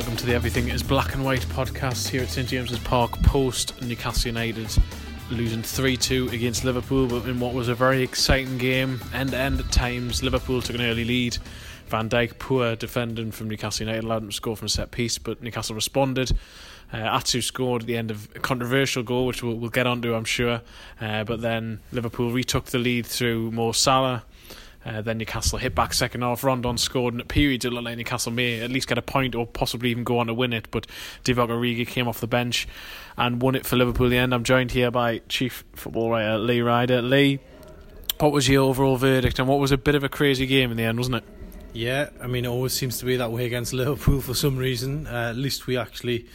welcome to the Everything is Black and White podcast here at St James's Park post Newcastle United losing 3 2 against Liverpool, but in what was a very exciting game, end to end at times. Liverpool took an early lead. Van Dijk, poor defending from Newcastle United, allowed them to score from a set piece, but Newcastle responded. Uh, Atsu scored at the end of a controversial goal, which we'll, we'll get onto, I'm sure. Uh, but then Liverpool retook the lead through Mo Salah. Uh, then Newcastle hit back second half. Rondon scored, and periods it looked like Newcastle may at least get a point or possibly even go on to win it. But Divock Origi came off the bench and won it for Liverpool the end. I'm joined here by Chief Football Writer Lee Ryder. Lee, what was your overall verdict, and what was a bit of a crazy game in the end, wasn't it? Yeah, I mean, it always seems to be that way against Liverpool for some reason. Uh, at least we actually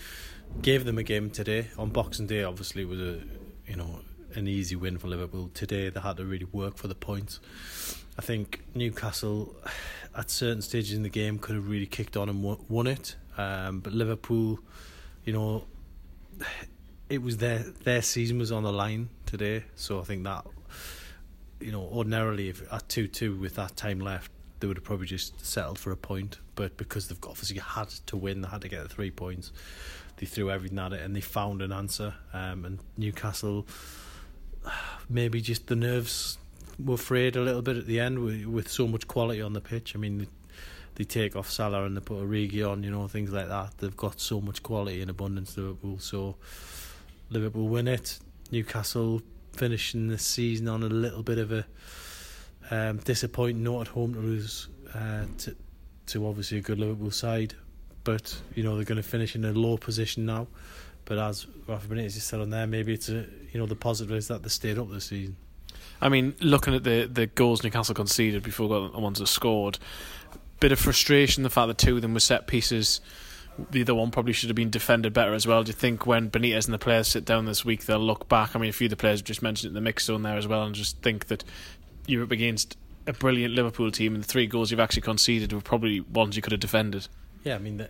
gave them a game today on Boxing Day. Obviously, it was a you know an easy win for Liverpool today. They had to really work for the points. I think Newcastle, at certain stages in the game, could have really kicked on and won it. Um, but Liverpool, you know, it was their their season was on the line today. So I think that, you know, ordinarily if at two two with that time left, they would have probably just settled for a point. But because they've obviously had to win, they had to get the three points. They threw everything at it and they found an answer. Um, and Newcastle, maybe just the nerves were frayed a little bit at the end with, with so much quality on the pitch. I mean, they, take off Salah and they put Origi on, you know, things like that. They've got so much quality in abundance, Liverpool. So Liverpool win it. Newcastle finishing the season on a little bit of a um, disappointing note at home to lose uh, to, to obviously a good Liverpool side. But, you know, they're going to finish in a low position now. But as Rafa Benitez has said on there, maybe it's a, you know the positive is that they stayed up this season. I mean, looking at the the goals Newcastle conceded before the ones that scored, bit of frustration the fact that two of them were set pieces. The other one probably should have been defended better as well. Do you think when Benitez and the players sit down this week, they'll look back? I mean, a few of the players just mentioned it in the mix zone there as well, and just think that you're up against a brilliant Liverpool team, and the three goals you've actually conceded were probably ones you could have defended. Yeah, I mean they're,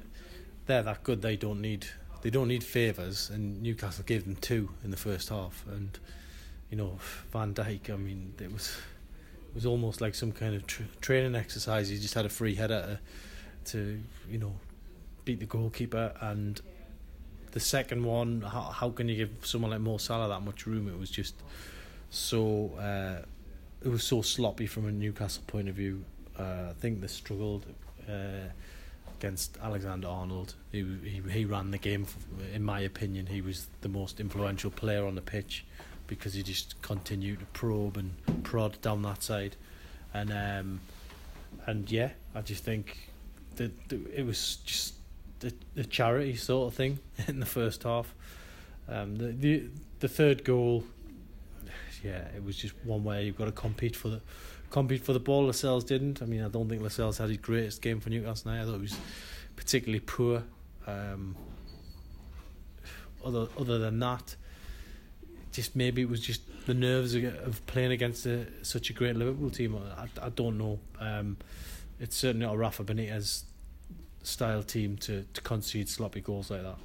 they're that good. They don't need they don't need favours, and Newcastle gave them two in the first half. And you know, Van Dijk. I mean, it was it was almost like some kind of tra- training exercise. He just had a free header to, to you know beat the goalkeeper, and the second one. How, how can you give someone like Mo Salah that much room? It was just so. Uh, it was so sloppy from a Newcastle point of view. Uh, I think they struggled. Uh, against Alexander Arnold. He, he he ran the game. In my opinion, he was the most influential player on the pitch because he just continued to probe and prod down that side, and um, and yeah, I just think that, it was just a, a charity sort of thing in the first half. Um, the the the third goal, yeah, it was just one way you've got to compete for the compete for the ball. Lascelles didn't. I mean, I don't think Lascelles had his greatest game for Newcastle tonight. I thought it was particularly poor. Um, other other than that, just maybe it was just the nerves of playing against a, such a great Liverpool team. I, I don't know. Um, it's certainly not a Rafa Benitez style team to, to concede sloppy goals like that.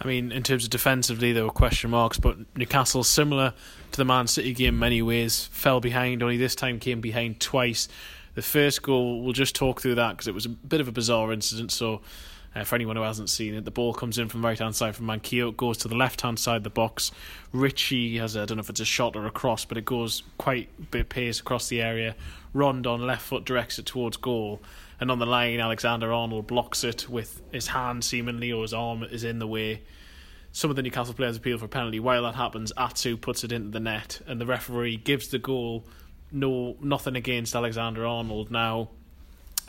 I mean, in terms of defensively, there were question marks, but Newcastle, similar to the Man City game in many ways, fell behind, only this time came behind twice. The first goal, we'll just talk through that because it was a bit of a bizarre incident. So, uh, for anyone who hasn't seen it, the ball comes in from the right hand side from Manquillo, goes to the left hand side of the box. Ritchie has, I don't know if it's a shot or a cross, but it goes quite a bit pace across the area. Rondon left foot directs it towards goal and on the line Alexander Arnold blocks it with his hand seemingly or his arm is in the way. Some of the Newcastle players appeal for a penalty. While that happens, Atsu puts it into the net, and the referee gives the goal. No, nothing against Alexander Arnold. Now,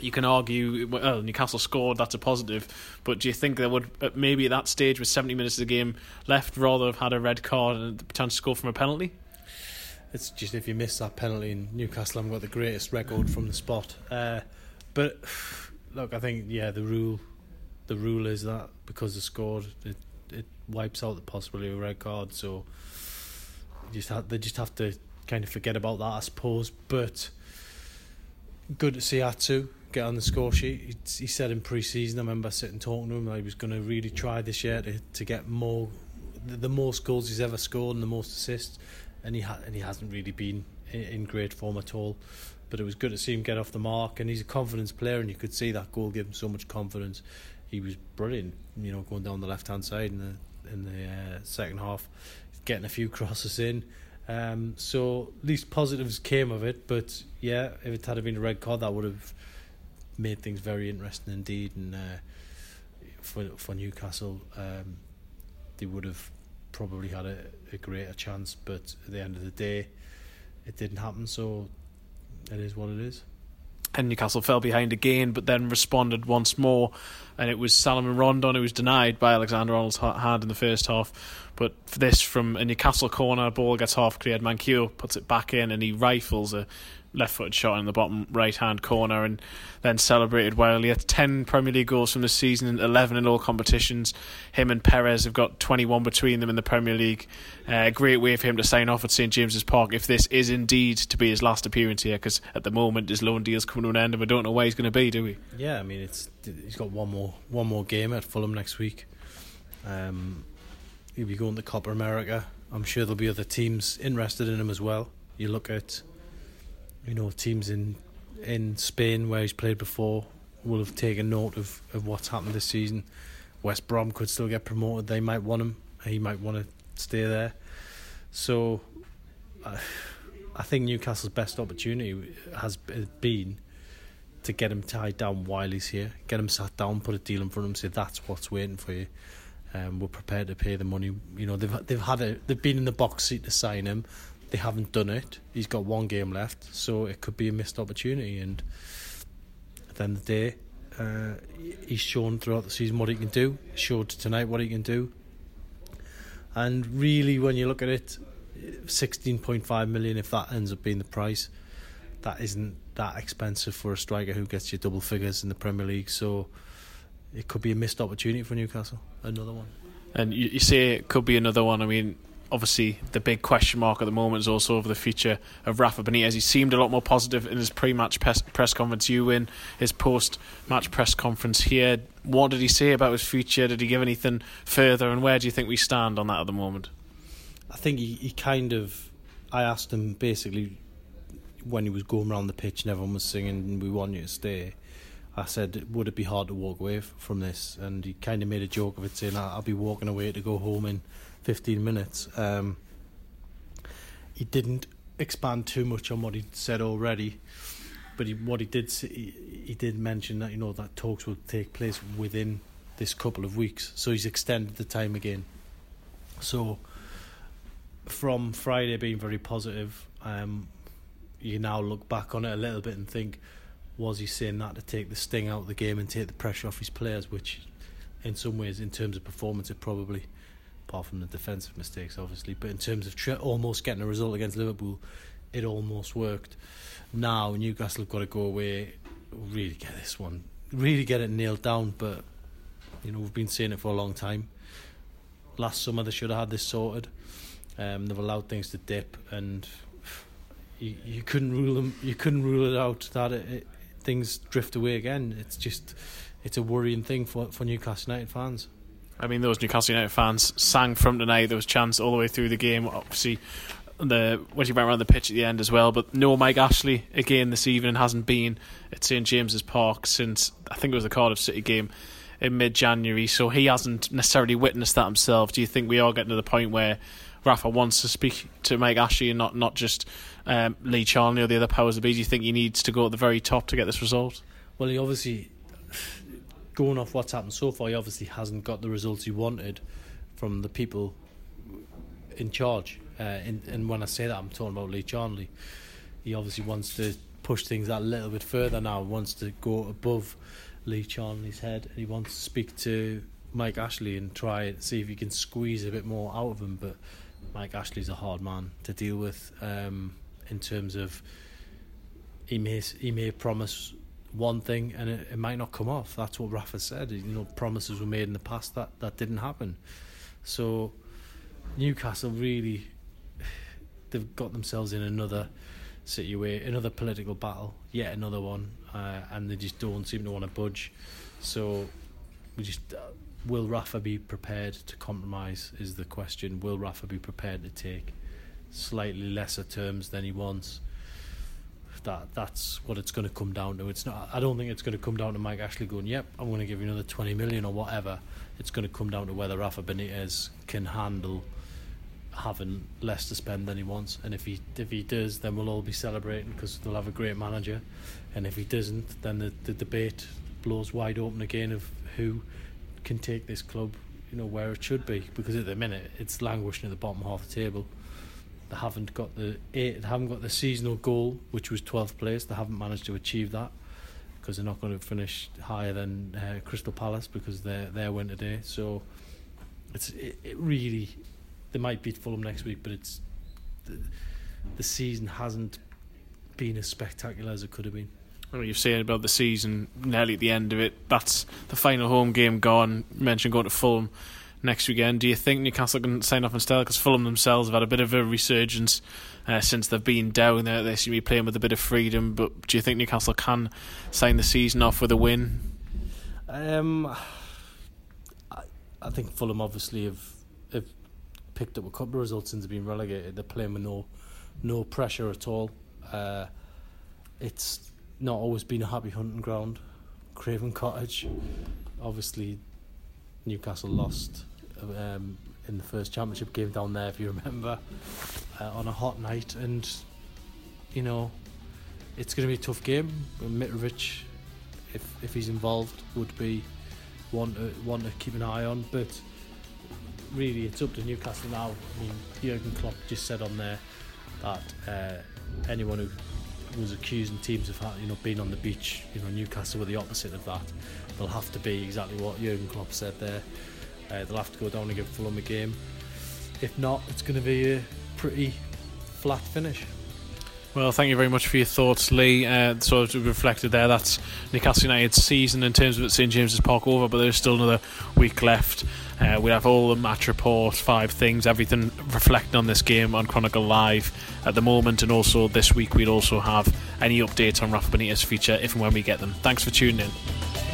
you can argue, well, Newcastle scored, that's a positive, but do you think they would, maybe at that stage with 70 minutes of the game left, rather have had a red card and the potential to score from a penalty? it's just if you miss that penalty, and Newcastle haven't got the greatest record from the spot. Uh, but look, I think yeah, the rule, the rule is that because they scored, it it wipes out the possibility of a red card. So just have, they just have to kind of forget about that, I suppose. But good to see Atsu get on the score sheet. He, he said in pre-season, I remember sitting talking to him that he was going to really try this year to, to get more, the, the most goals he's ever scored and the most assists, and he ha- and he hasn't really been in, in great form at all. But it was good to see him get off the mark, and he's a confidence player, and you could see that goal gave him so much confidence. He was brilliant, you know, going down the left hand side in the in the uh, second half, getting a few crosses in. Um, so at least positives came of it, but yeah, if it had been a red card, that would have made things very interesting indeed. And uh, for for Newcastle, um, they would have probably had a, a greater chance, but at the end of the day, it didn't happen. So it is what it is. And Newcastle fell behind again, but then responded once more. And it was Salomon Rondon who was denied by Alexander Arnold's hand in the first half. But for this from a Newcastle corner, ball gets half cleared. Manquillo puts it back in and he rifles a left footed shot in the bottom right hand corner and then celebrated wildly. Had 10 Premier League goals from the season and 11 in all competitions. Him and Perez have got 21 between them in the Premier League. Uh, great way for him to sign off at St James's Park if this is indeed to be his last appearance here because at the moment his loan deal's coming to an end and we don't know where he's going to be, do we? Yeah, I mean, it's he's got one more one more game at Fulham next week. Um, he'll be going to Copa America. I'm sure there'll be other teams interested in him as well. You look at you know teams in in Spain where he's played before will have taken note of, of what's happened this season. West Brom could still get promoted. They might want him. He might want to stay there. So uh, I think Newcastle's best opportunity has been to get him tied down while he's here. Get him sat down, put a deal in front of him, say that's what's waiting for you. Um, we're prepared to pay the money. You know they've they've had a they've been in the box seat to sign him they haven't done it. He's got one game left, so it could be a missed opportunity. And at the end of the day, uh, he's shown throughout the season what he can do. Showed tonight what he can do. And really, when you look at it, sixteen point five million. If that ends up being the price, that isn't that expensive for a striker who gets you double figures in the Premier League. So it could be a missed opportunity for Newcastle. Another one. And you, you say it could be another one. I mean, obviously the big question mark at the moment is also over the future of Rafa Benitez. He seemed a lot more positive in his pre-match press, press conference. You in his post-match press conference here. What did he say about his future? Did he give anything further? And where do you think we stand on that at the moment? I think he, he kind of. I asked him basically when he was going around the pitch and everyone was singing "We want you to stay." I said, "Would it be hard to walk away from this?" And he kind of made a joke of it, saying, "I'll be walking away to go home in." 15 minutes. Um, he didn't expand too much on what he'd said already, but he, what he did he, he did mention that you know that talks will take place within this couple of weeks. So he's extended the time again. So from Friday being very positive, um, you now look back on it a little bit and think, was he saying that to take the sting out of the game and take the pressure off his players? Which, in some ways, in terms of performance, it probably apart from the defensive mistakes, obviously. But in terms of tri- almost getting a result against Liverpool, it almost worked. Now Newcastle have got to go away, really get this one, really get it nailed down. But you know we've been saying it for a long time. Last summer they should have had this sorted. Um, they've allowed things to dip, and you, you couldn't rule them. You couldn't rule it out that it, it, things drift away again. It's just it's a worrying thing for for Newcastle United fans. I mean, those Newcastle United fans sang from tonight. There was chance all the way through the game. Obviously, the when he went around the pitch at the end as well. But no Mike Ashley again this evening hasn't been at St James's Park since I think it was the Cardiff City game in mid January. So he hasn't necessarily witnessed that himself. Do you think we are getting to the point where Rafa wants to speak to Mike Ashley and not not just um, Lee Charnley or the other powers that be? Do you think he needs to go at the very top to get this result? Well, he obviously going off what's happened so far, he obviously hasn't got the results he wanted from the people in charge. Uh, and, and when I say that, I'm talking about Lee Charnley. He obviously wants to push things that little bit further now, wants to go above Lee Charnley's head, and he wants to speak to Mike Ashley and try and see if he can squeeze a bit more out of him. But Mike Ashley's a hard man to deal with um, in terms of he may he may promise one thing and it, it might not come off. That's what Rafa said. You know, promises were made in the past that that didn't happen. So Newcastle really they've got themselves in another situation, another political battle, yet another one, uh, and they just don't seem to want to budge. So we just uh, will Rafa be prepared to compromise? Is the question. Will Rafa be prepared to take slightly lesser terms than he wants? That that's what it's going to come down to. It's not. I don't think it's going to come down to Mike Ashley going, "Yep, I'm going to give you another 20 million or whatever." It's going to come down to whether Rafa Benitez can handle having less to spend than he wants. And if he if he does, then we'll all be celebrating because they'll have a great manager. And if he doesn't, then the, the debate blows wide open again of who can take this club, you know, where it should be. Because at the minute, it's languishing at the bottom half of the table. They haven't got the eight, they haven't got the seasonal goal, which was 12th place. They haven't managed to achieve that because they're not going to finish higher than uh, Crystal Palace because they're their win today. So it's it, it really they might beat Fulham next week, but it's the, the season hasn't been as spectacular as it could have been. I mean, you've said about the season nearly at the end of it. That's the final home game gone. You mentioned going to Fulham next weekend. Do you think Newcastle can sign off instead? Because Fulham themselves have had a bit of a resurgence uh, since they've been down there. They seem to be playing with a bit of freedom. But do you think Newcastle can sign the season off with a win? Um, I, I think Fulham obviously have, have picked up a couple of results since being relegated. They're playing with no no pressure at all. Uh, it's not always been a happy hunting ground. Craven Cottage, obviously, Newcastle lost um, in the first championship game down there, if you remember, uh, on a hot night, and you know, it's going to be a tough game. Mitrovic, if if he's involved, would be one to one to keep an eye on, but really it's up to Newcastle now. I mean, Jurgen Klopp just said on there that uh, anyone who was accusing teams of you know being on the beach. You know Newcastle were the opposite of that. They'll have to be exactly what Jurgen Klopp said there. Uh, they'll have to go down and give Fulham a game. If not, it's going to be a pretty flat finish. Well, thank you very much for your thoughts, Lee. Uh, sort of reflected there. That's Newcastle United's season in terms of at St James's Park over, but there's still another week left. Uh, we have all the match reports, five things, everything reflecting on this game on Chronicle Live at the moment, and also this week we'll also have any updates on Rafa Benitez future if and when we get them. Thanks for tuning in.